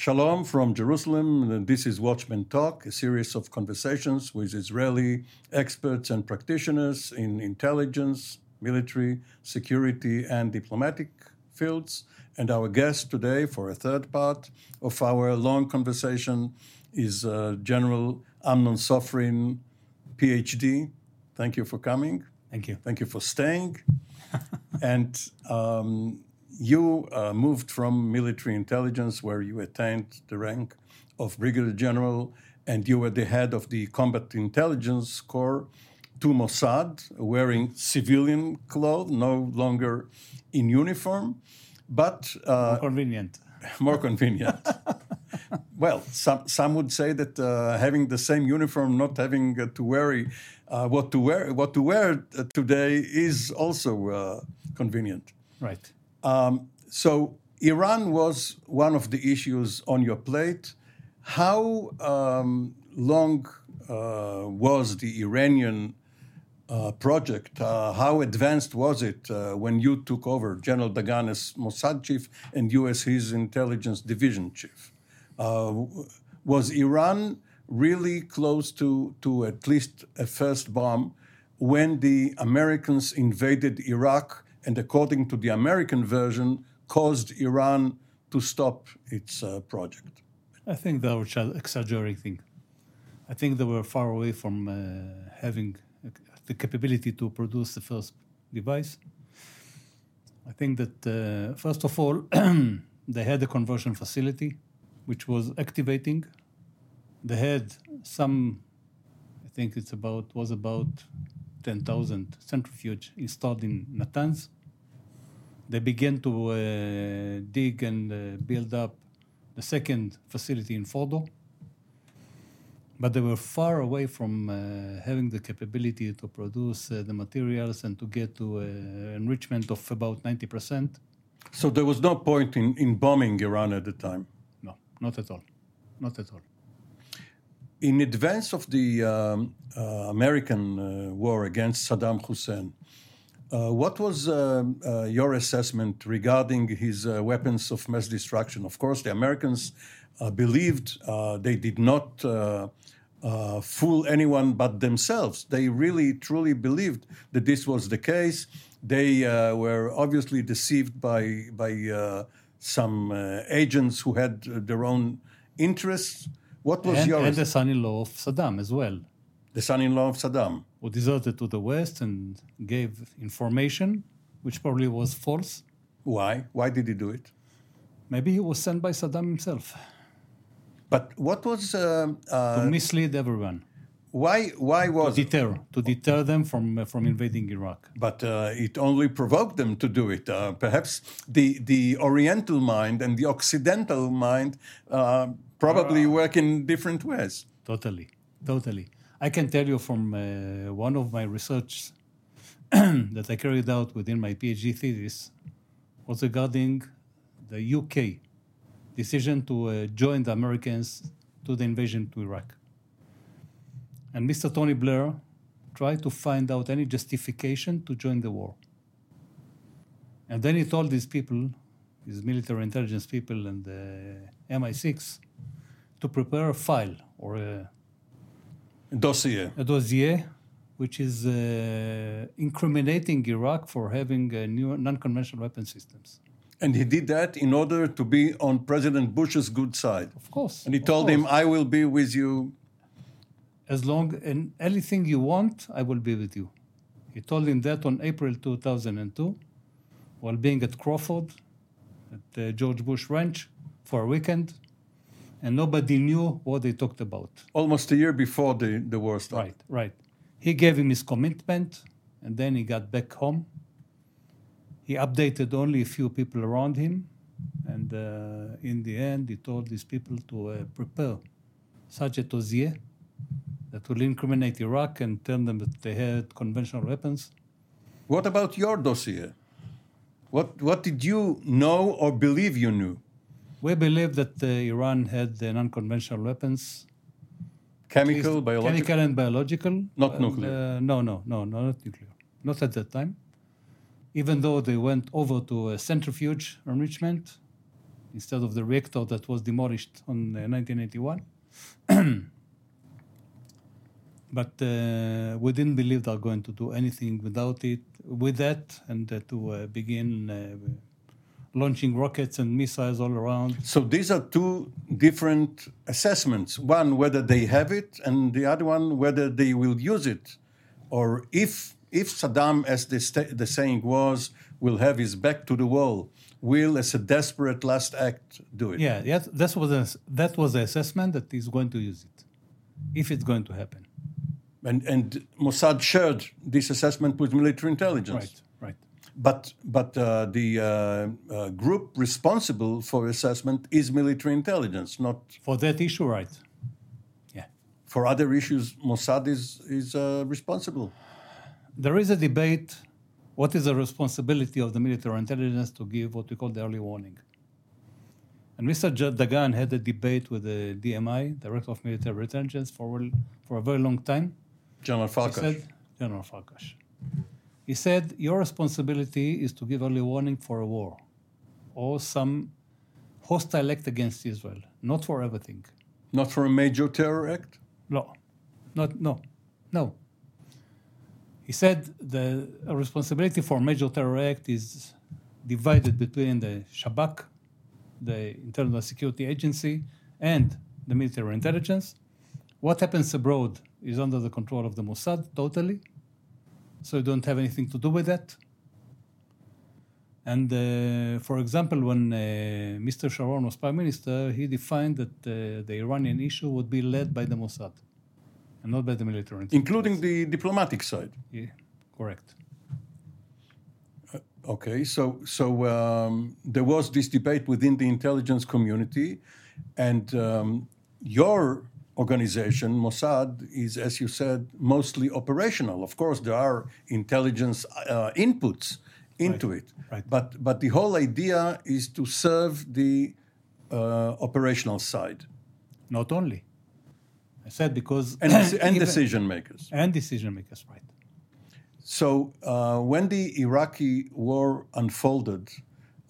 Shalom from Jerusalem. This is Watchman Talk, a series of conversations with Israeli experts and practitioners in intelligence, military, security, and diplomatic fields. And our guest today, for a third part of our long conversation, is uh, General Amnon Sofrin, PhD. Thank you for coming. Thank you. Thank you for staying. and um, you uh, moved from military intelligence, where you attained the rank of brigadier general, and you were the head of the combat intelligence corps, to Mossad, wearing civilian clothes, no longer in uniform, but uh, more convenient. More convenient. well, some some would say that uh, having the same uniform, not having uh, to worry uh, what to wear, what to wear uh, today, is also convenient. Right. Um, so Iran was one of the issues on your plate. How um, long uh, was the Iranian uh, project? Uh, how advanced was it uh, when you took over, General Dagan as Mossad chief and you as his intelligence division chief? Uh, was Iran really close to, to at least a first bomb when the Americans invaded Iraq and according to the American version, caused Iran to stop its uh, project? I think they were exaggerating. I think they were far away from uh, having the capability to produce the first device. I think that, uh, first of all, they had a conversion facility which was activating. They had some, I think it's about, was about 10,000 centrifuge installed in Natanz they began to uh, dig and uh, build up the second facility in Fordo. But they were far away from uh, having the capability to produce the materials and to get to enrichment of about 90%. So there was no point in, in bombing Iran at the time? No, not at all. Not at all. In advance of the um, uh, American uh, war against Saddam Hussein, uh, what was uh, uh, your assessment regarding his uh, weapons of mass destruction? Of course, the Americans uh, believed uh, they did not fool anyone but themselves. They really, truly believed that this was the case. They were obviously deceived by, by some agents who had their own interests. What was and, your and the son-in-law of Saddam as well? The son-in-law of Saddam who deserted to the West and gave information, which probably was false. Why? Why did he do it? Maybe he was sent by Saddam himself. But what was uh, uh, to mislead everyone? Why? Why was to deter to deter them from uh, from invading Iraq? But uh, it only provoked them to do it. Uh, perhaps the the Oriental mind and the Occidental mind uh, probably work in different ways. Totally, totally. I can tell you from uh, one of my research that I carried out within my PhD thesis was regarding the UK decision to uh, join the Americans to the invasion to Iraq. And Mr. Tony Blair tried to find out any justification to join the war. And then he told these people, his military intelligence people and the MI6, to prepare a file or a dossier. A dossier which is uh, incriminating Iraq for having uh, new non-conventional weapon systems. And he did that in order to be on President Bush's good side. Of course. And he told course. him, "I will be with you." As long and anything you want, I will be with you. He told him that on April 2002, while being at Crawford, at uh, George Bush Ranch, for a weekend, and nobody knew what they talked about. Almost a year before the, the war started. Right, right. He gave him his commitment, and then he got back home. He updated only a few people around him, and uh, in the end, he told these people to uh, prepare such a dossier that will incriminate Iraq and tell them that they had conventional weapons. What about your dossier? What, what did you know or believe you knew? We believe that uh, Iran had uh, non-conventional weapons, Chemical, biological? chemical and biological. Not And, nuclear. Uh, no, no, no, no, not nuclear. Not at that time. Even though they went over to a centrifuge enrichment instead of the reactor that was demolished on uh, 1981. but uh, we didn't believe they're going to do anything without it, with that, and uh, to uh, begin uh, launching rockets and missiles all around. So these are two different assessments. One, whether they have it, and the other one, whether they will use it. Or if, if Saddam, as the, the saying was, will have his back to the wall, will, as a desperate last act, do it. Yeah, yes, that was a, that was the assessment that he's going to use it, if it's going to happen. And, and Mossad shared this assessment with military intelligence. Right. But, but uh, the uh, uh, group responsible for assessment is military intelligence, not For that issue, right? Yeah. for other issues. Mossad is, is uh, responsible. There is a debate what is the responsibility of the military intelligence to give what we call the early warning. And Mr. Dagan had a debate with the DMI, Director of Military Intelligence, for, a- for a very long time. General Farkash. General Farkash. He said, Your responsibility is to give early warning for a war or some hostile act against Israel, not for everything. Not for a major terror act? No, not no, no. He said the responsibility for major terror act is divided between the Shabak, the Internal Security Agency, and the military intelligence. What happens abroad is under the control of the Mossad totally, so you don't have anything to do with that. And uh, for example, when uh, Mr. Sharon was prime minister, he defined that uh, the Iranian issue would be led by the Mossad and not by the military. Including the diplomatic side. Yeah, correct. Okay, so so um, there was this debate within the intelligence community, and um, your organization, Mossad, is, as you said, mostly operational. Of course, there are intelligence uh, inputs into it, right. but but the whole idea is to serve the uh, operational side Not only. I said because and, and decision makers. and decision makers, right? So uh, when the Iraqi war unfolded,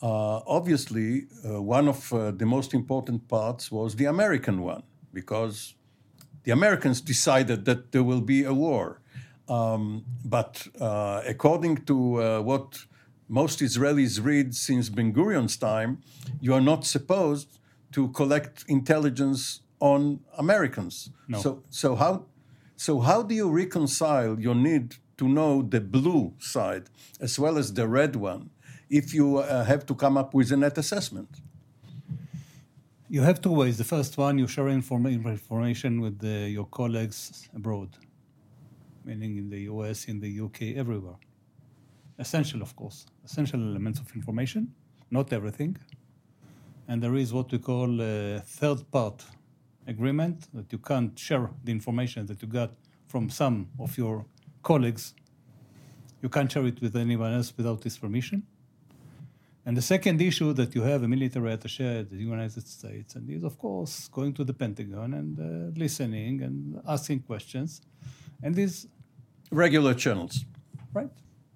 uh, obviously uh, one of uh, the most important parts was the American one, because the Americans decided that there will be a war. Um, but uh, according to uh, what most Israelis read since Ben Gurion's time, you are not supposed to collect intelligence on Americans. No. So, so how, so how do you reconcile your need to know the blue side as well as the red one if you uh, have to come up with a net assessment? You have two ways. The first one, you share inform- information with the, your colleagues abroad, meaning in the US, in the UK, everywhere. Essential, of course, essential elements of information, not everything. And there is what we call a third part agreement that you can't share the information that you got from some of your colleagues. You can't share it with anyone else without this permission. And the second issue that you have a military attaché at the United States, and he's of course going to the Pentagon and uh, listening and asking questions, and these Regular channels. right.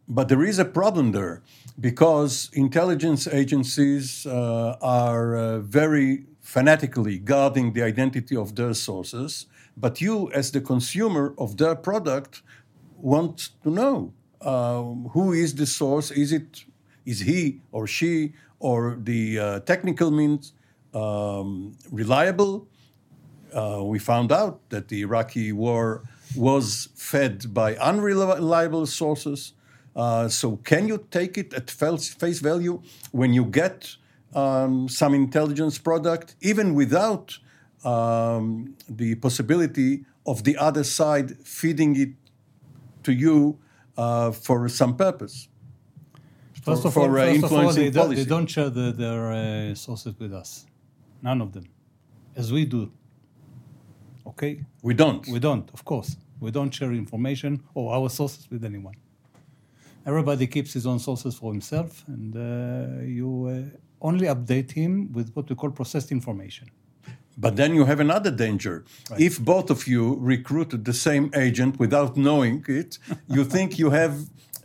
But there is a problem there because intelligence agencies uh, are uh, very fanatically guarding the identity of their sources. But you, as the consumer of their product, want to know uh, who is the source. Is it is he or she or the uh, technical means um, reliable? Uh, we found out that the Iraqi war was fed by unreliable sources. Uh, so, can you take it at face value when you get um, some intelligence product, even without um, the possibility of the other side feeding it to you uh, for some purpose. First for, of all, for, uh, first of all influencing they, don't, they don't share the, their uh, sources with us. None of them. As we do. Okay? We don't. We don't, of course. We don't share information or our sources with anyone. Everybody keeps his own sources for himself, and uh, you uh, only update him with what we call processed information. But then you have another danger. Right. If both of you recruited the same agent without knowing it, you think you have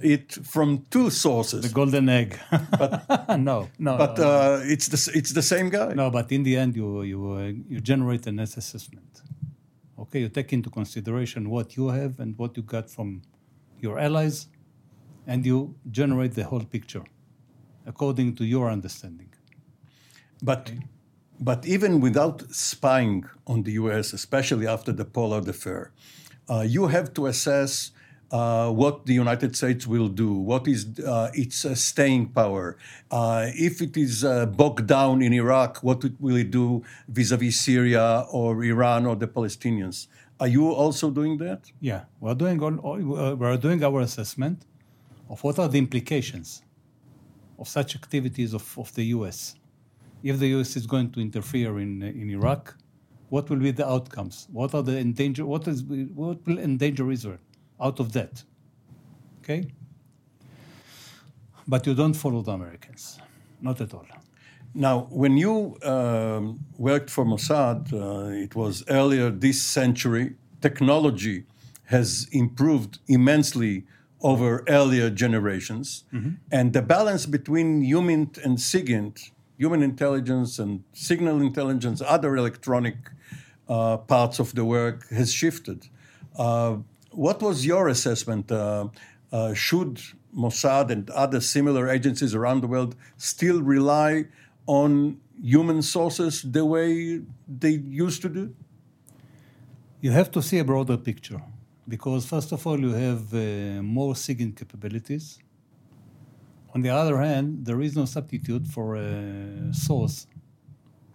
it from two sources. The golden egg. But no, no. but no, uh, it's the it's the same guy. no, but in the end, you you uh, you generate a net assessment. Okay, you take into consideration what you have and what you got from your allies, and you generate the whole picture according to your understanding. But but even without spying on the U.S., especially after the Pollard affair, uh, you have to assess. Uh, what the United States will do, what is uh, its uh, staying power. Uh, if it is uh, bogged down in Iraq, what it- will it do vis a vis Syria or Iran or the Palestinians? Are you also doing that? Yeah, we're doing all, uh, we're doing our assessment of what are the implications of such activities of, of the U.S. If the U.S. is going to interfere in in Iraq, what will be the outcomes? What are the endanger? What is what will endanger Israel out of that? Okay. But you don't follow the Americans, not at all. Now, when you um, worked for Mossad, uh, it was earlier this century. Technology has improved immensely over earlier generations, and the balance between human and SIGINT, human intelligence and signal intelligence, other electronic uh, parts of the work, has shifted. Uh, what was your assessment? Uh, uh, should Mossad and other similar agencies around the world still rely on human sources the way they used to do? You have to see a broader picture because, first of all, you have uh, more SIGINT capabilities. On the other hand, there is no substitute for a source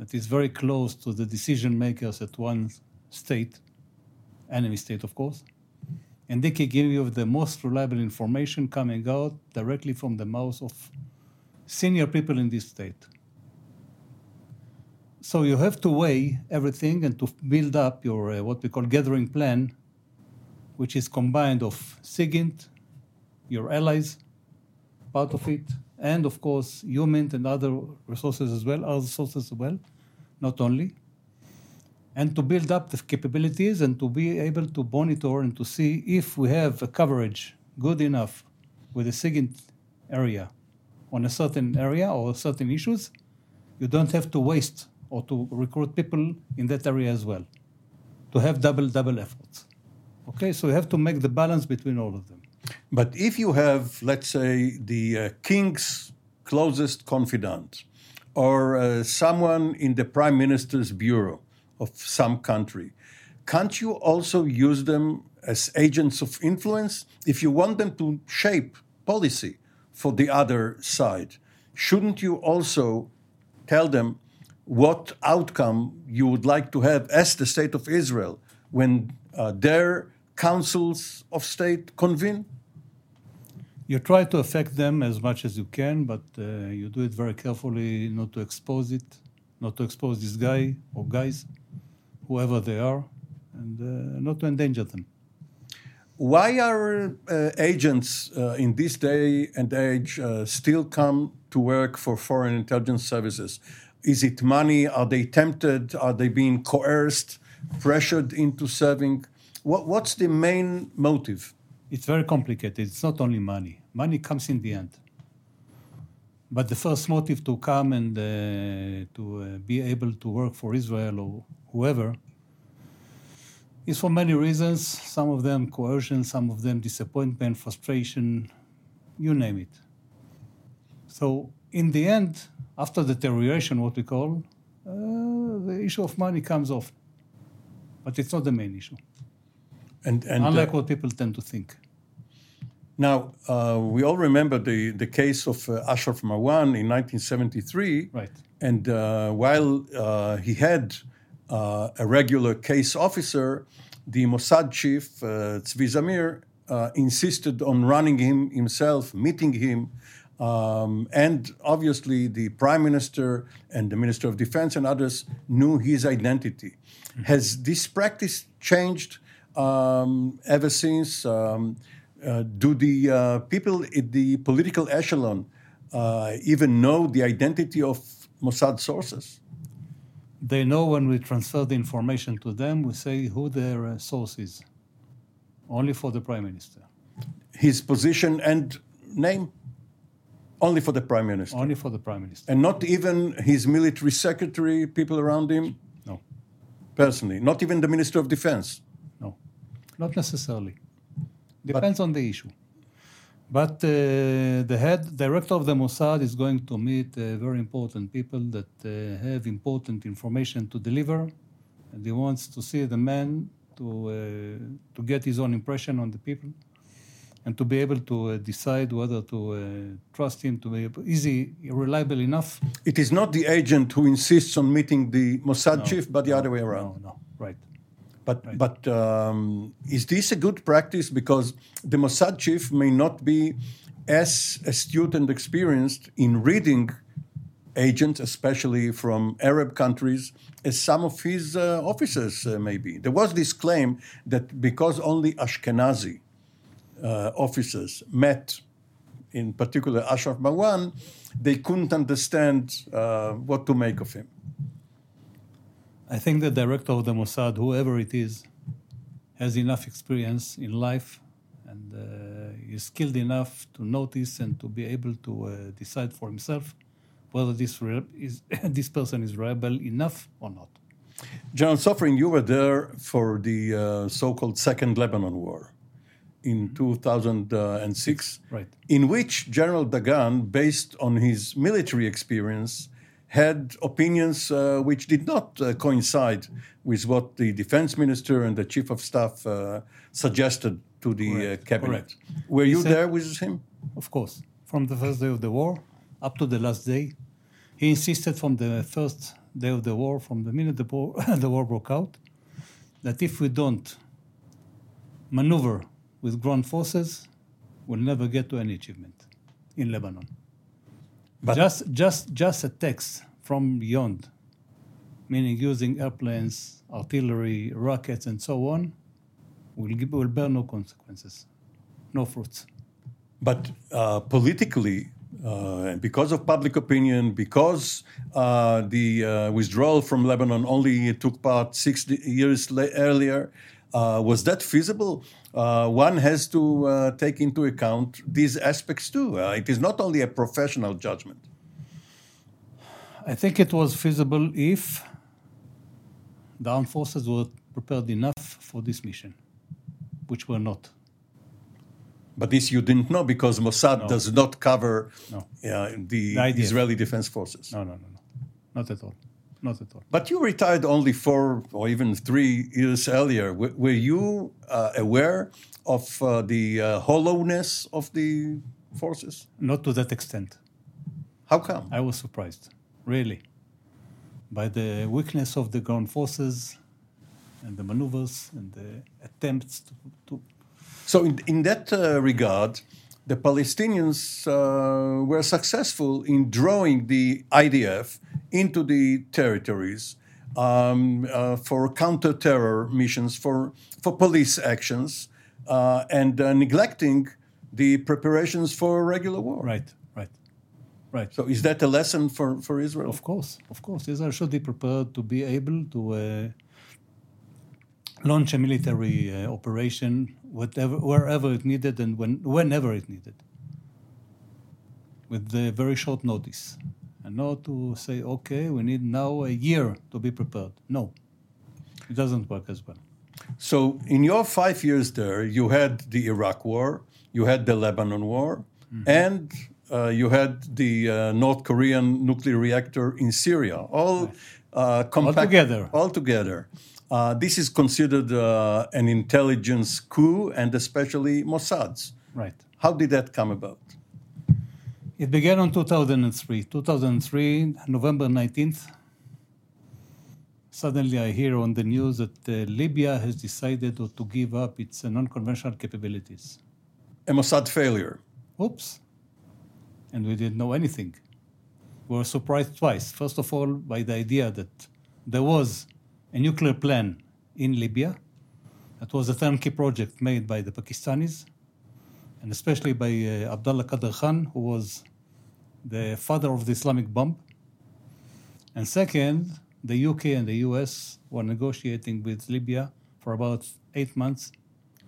that is very close to the decision makers at one state, enemy state, of course, and they can give you the most reliable information coming out directly from the mouth of senior people in this state. So you have to weigh everything and to build up your uh, what we call gathering plan, which is combined of SIGINT, your allies, part of it, and of course HUMINT and other resources as well, other sources as well, not only. And to build up the capabilities and to be able to monitor and to see if we have a coverage good enough with a SIGINT area on a certain area or certain issues, you don't have to waste or to recruit people in that area as well to have double double efforts. Okay so you have to make the balance between all of them. But if you have, let's say, the uh, king's closest confidant or uh, someone in the prime minister's bureau of some country, can't you also use them as agents of influence if you want them to shape policy for the other side? Shouldn't you also tell them what outcome you would like to have as the state of Israel when uh, their councils of state convene? you try to affect them as much as you can but uh, you do it very carefully not to expose it not to expose this guy or guys whoever they are and uh, not to endanger them Why are uh, agents uh, in this day and age uh, still come to work for foreign intelligence services? Is it money? Are they tempted? Are they being coerced, pressured into serving? What, what's the main motive? It's very complicated. It's not only money. Money comes in the end. But the first motive to come and uh, to uh, be able to work for Israel or whoever is for many reasons. Some of them coercion, some of them disappointment, frustration, you name it. So, in the end, after deterioration, what we call, uh, the issue of money comes off. But it's not the main issue, And, and uh, unlike what people tend to think. Now, uh, we all remember the, the case of uh, Ashraf Marwan in 1973. Right. And uh, while uh, he had uh, a regular case officer, the Mossad chief, uh, Tzvi Zamir, uh, insisted on running him himself, meeting him. Um, and obviously, the prime minister and the minister of defense and others knew his identity. Has this practice changed um, ever since? Um, uh, do the uh, people in the political echelon uh, even know the identity of Mossad sources? They know when we transfer the information to them, we say who their uh, source is. Only for the prime minister. His position and name? Only for the prime minister. Only for the prime minister. And not even his military secretary, people around him, No, personally. Not even the minister of defense. no, not necessarily. Depends on the issue. But uh, the head director of the Mossad is going to meet uh, very important people that uh, have important information to deliver, and he wants to see the man to uh, to get his own impression on the people, and to be able to uh, decide whether to uh, trust him to be is he reliable enough. It is not the agent who insists on meeting the Mossad No, chief, but the other way around. No, no, right. But but um, is this a good practice? Because the Mossad chief may not be as astute and experienced in reading agents, especially from Arab countries, as some of his uh, officers uh, may be. There was this claim that because only Ashkenazi uh, officers met, in particular Ashraf Marwan, they couldn't understand uh, what to make of him. I think the director of the Mossad, whoever it is, has enough experience in life and uh, is skilled enough to notice and to be able to uh, decide for himself whether this is this person is reliable enough or not. General Sofrin, you were there for the uh, so-called Second Lebanon War in 2006, Right. in which General Dagan, based on his military experience, had opinions uh, which did not uh, coincide with what the defense minister and the chief of staff uh, suggested to the uh, Correct, cabinet. correct. Were you said- there with him? Of course, from the first day of the war up to the last day, he insisted from the first day of the war, from the minute the war, the war broke out, that if we don't maneuver with ground forces, we'll never get to any achievement in Lebanon. But- just, just, just attacks from beyond, meaning using airplanes, artillery, rockets, and so on, will, give, will bear no consequences, no fruits. But uh, politically, uh, because of public opinion, because uh, the uh, withdrawal from Lebanon only took part six years earlier, was that feasible? Uh, one has to uh, take into account these aspects too. Uh, it is not only a professional judgment. I think it was feasible if the armed forces were prepared enough for this mission, which were not. But this you didn't know because Mossad No. does not cover No. uh, the, The Israeli Defense Forces. No, no, no, no. Not at all. Not at all. But you retired only four or even three years earlier. W- were you uh, aware of uh, the uh, hollowness of the forces? Not to that extent. How come? I was surprised, really, by the weakness of the ground forces and the maneuvers and the attempts to. to So, in, in that uh, regard, the Palestinians uh, were successful in drawing the IDF into the territories um, uh, for counter-terror missions, for for police actions, uh, and uh, neglecting the preparations for regular war. right, right, right. So, is that a lesson for, for Israel? Of course, of course. Israel should be prepared to be able to uh, launch a military uh, operation whatever, wherever it needed and when, whenever it needed, with the very short notice. And not to say, okay, we need now a year to be prepared. No, it doesn't work as well. So, in your five years there, you had the Iraq War, you had the Lebanon War, and uh, you had the uh, North Korean nuclear reactor in Syria. All uh, compact- together. All together. Uh, this is considered uh, an intelligence coup, and especially Mossad's. Right. How did that come about? It began in 2003. 2003, November 19th. Suddenly, I hear on the news that uh, Libya has decided to, give up its uh, non conventional capabilities. A Mossad failure. Oops. And we didn't know anything. We were surprised twice. First of all, by the idea that there was a nuclear plan in Libya. That was a turnkey project made by the Pakistanis, and especially by uh, Abdullah Qadeer Khan, who was the father of the Islamic bomb. And second, the UK and the US were negotiating with Libya for about eight months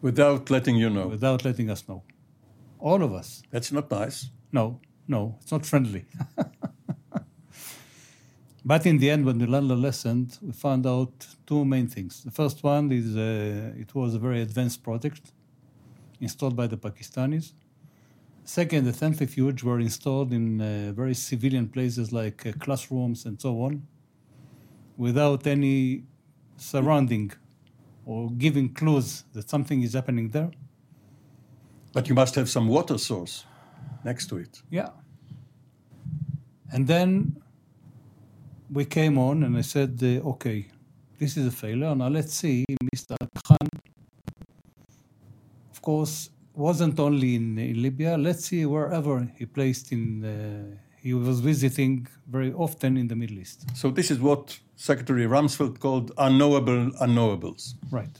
Without letting you know. without letting us know. All of us. That's not nice. No, no, it's not friendly. but in the end, when we learned the lesson, we found out two main things. The first one is uh, it was a very advanced project installed by the Pakistanis. Second, the centrifuge were installed in uh, very civilian places like uh, classrooms and so on, without any surrounding or giving clues that something is happening there. But you must have some water source next to it. Yeah. And then we came on and I said, uh, okay, this is a failure. Now let's see, Mr. Khan, of course, wasn't only in, in Libya. Let's see wherever he placed in, uh, he was visiting very often in the Middle East. So this is what Secretary Rumsfeld called unknowable unknowables. Right.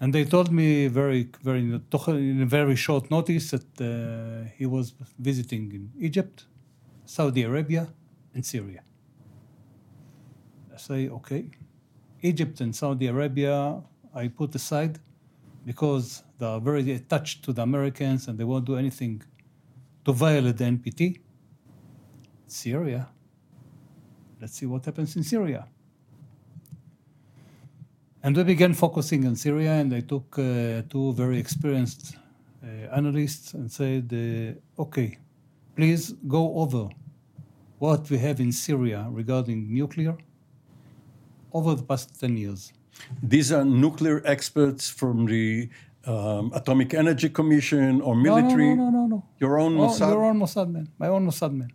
And they told me very, very in a very short notice that uh, he was visiting in Egypt, Saudi Arabia, and Syria. Say, okay, Egypt and Saudi Arabia, I put aside because they are very attached to the Americans and they won't do anything to violate the NPT. Syria, let's see what happens in Syria. And we began focusing on Syria, and I took uh, two very experienced uh, analysts and said, uh, okay, please go over what we have in Syria regarding nuclear over the past 10 years. These are nuclear experts from the um, Atomic Energy Commission or military. No, no, no, no. no. Your own Oh, Mossad? your own Mossad man, my own Mossad man.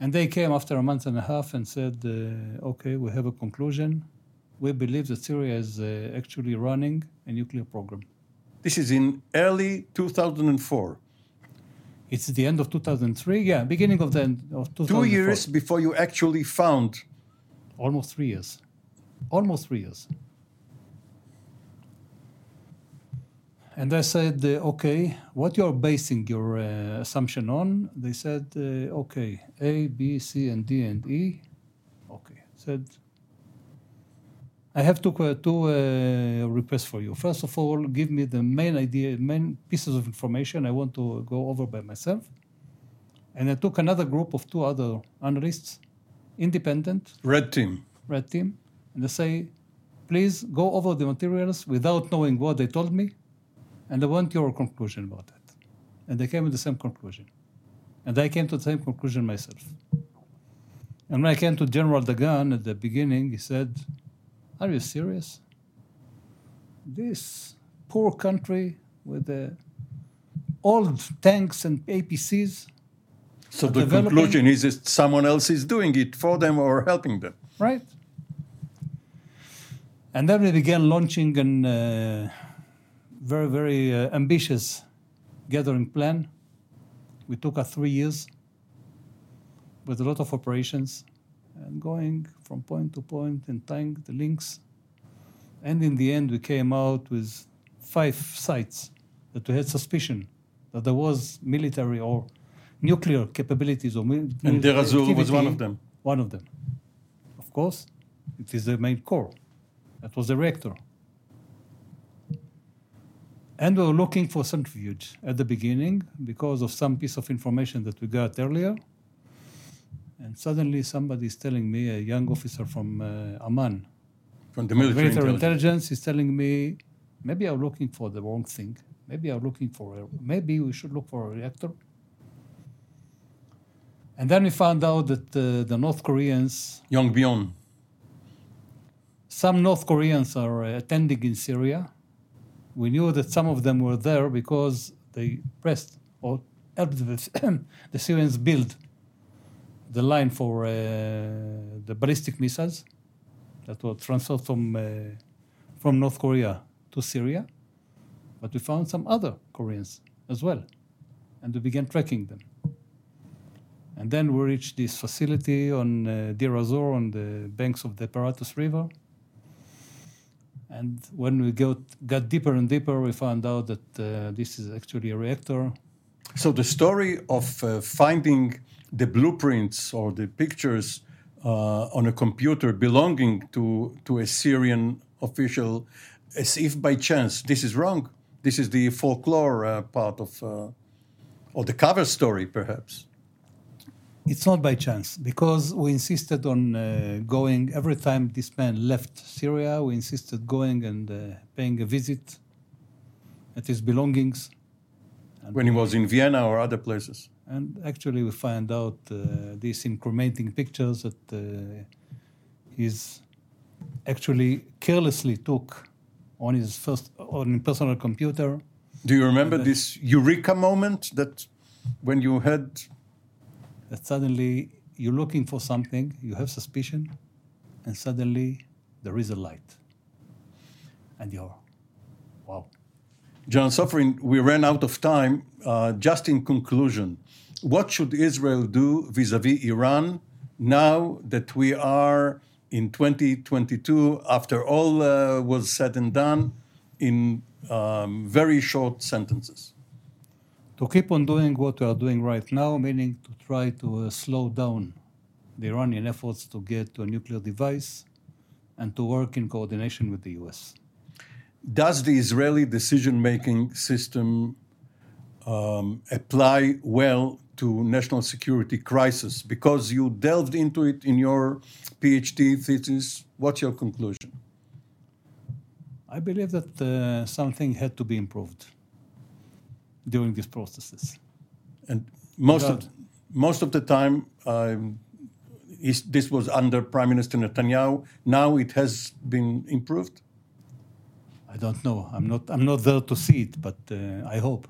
And they came after a month and a half and said, uh, okay, we have a conclusion. We believe that Syria is uh, actually running a nuclear program. This is in early 2004. It's the end of 2003, yeah, beginning of the end of 2004. Two years before you actually found. Almost three years. Almost three years. And I said, uh, okay, what you're basing your uh, assumption on? They said, uh, okay, A, B, C, and D, and E. Okay. Said, I have two, que- two uh, requests for you. First of all, give me the main idea, main pieces of information I want to go over by myself. And I took another group of two other analysts, independent, Red Team. red team, and they say, please go over the materials without knowing what they told me, and I want your conclusion about it. And they came to the same conclusion. And I came to the same conclusion myself. And when I came to General Dagan at the beginning, he said, Are you serious? This poor country with the old tanks and APCs, So the conclusion is that someone else is doing it for them or helping them. right? And then we began launching an uh, very, very uh, ambitious gathering plan. We took us three years with a lot of operations and going from point to point and tying the links. And in the end, we came out with five sites that we had suspicion that there was military or nuclear capabilities or And Azur was one of them. One of them. Of course, it is the main core. That was the reactor. And we were looking for centrifuge at the beginning because of some piece of information that we got earlier. And suddenly somebody is telling me, a young officer from uh, Aman, From the military, military intelligence. intelligence, is telling me, maybe I'm looking for the wrong thing. Maybe I'm looking for, a, maybe we should look for a reactor. And then we found out that uh, the North Koreans Yongbyon. some North Koreans are uh, attending in Syria, We knew that some of them were there because they pressed or helped the, the Syrians build the line for uh, the ballistic missiles that were transferred from, uh, from North Korea to Syria. But we found some other Koreans as well, and we began tracking them. And then we reached this facility on uh, Deir Azor on the banks of the Euphrates River. And when we got, got deeper and deeper, we found out that uh, this is actually a reactor. So the story of uh, finding the blueprints or the pictures uh, on a computer belonging to, to a Syrian official, as if by chance, this is wrong. This is the folklore uh, part of, uh, or the cover story, perhaps. It's not by chance because we insisted on uh, going every time this man left Syria. We insisted going and uh, paying a visit at his belongings. When he was in Vienna or other places. And actually, we find out uh, these incriminating pictures that uh, he's actually carelessly took on his first on personal computer. Do you remember this eureka moment that when you had that suddenly you're looking for something, you have suspicion, and suddenly there is a light. And you're, wow. John Sofrin, we ran out of time. Uh, just in conclusion, what should Israel do vis a vis Iran now that we are in 2022, after all uh, was said and done, in um, very short sentences? To keep on doing what we are doing right now, meaning to try to uh, slow down the Iranian efforts to get to a nuclear device and to work in coordination with the US. Does the Israeli decision making system um, apply well to national security crisis? Because you delved into it in your PhD thesis. What's your conclusion? I believe that uh, something had to be improved during these processes. And most of most of the time, um, this was under Prime Minister Netanyahu. Now it has been improved. I don't know. I'm not. I'm not there to see it, but uh, I hope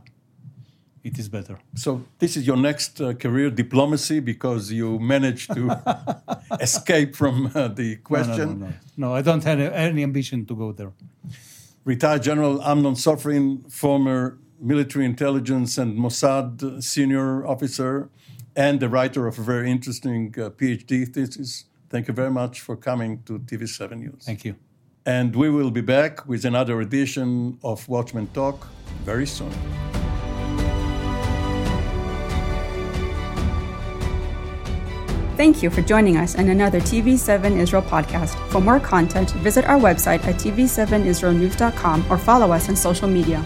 it is better. So this is your next uh, career, diplomacy, because you managed to escape from uh, the question. No, no, no, no, no. I don't have any ambition to go there. Retired General Amnon Sofrin, former military intelligence and Mossad senior officer, and the writer of a very interesting uh, PhD thesis. Thank you very much for coming to TV7 News. Thank you. And we will be back with another edition of Watchman Talk very soon. Thank you for joining us in another TV7 Israel podcast. For more content, visit our website at tv7israelnews.com or follow us on social media.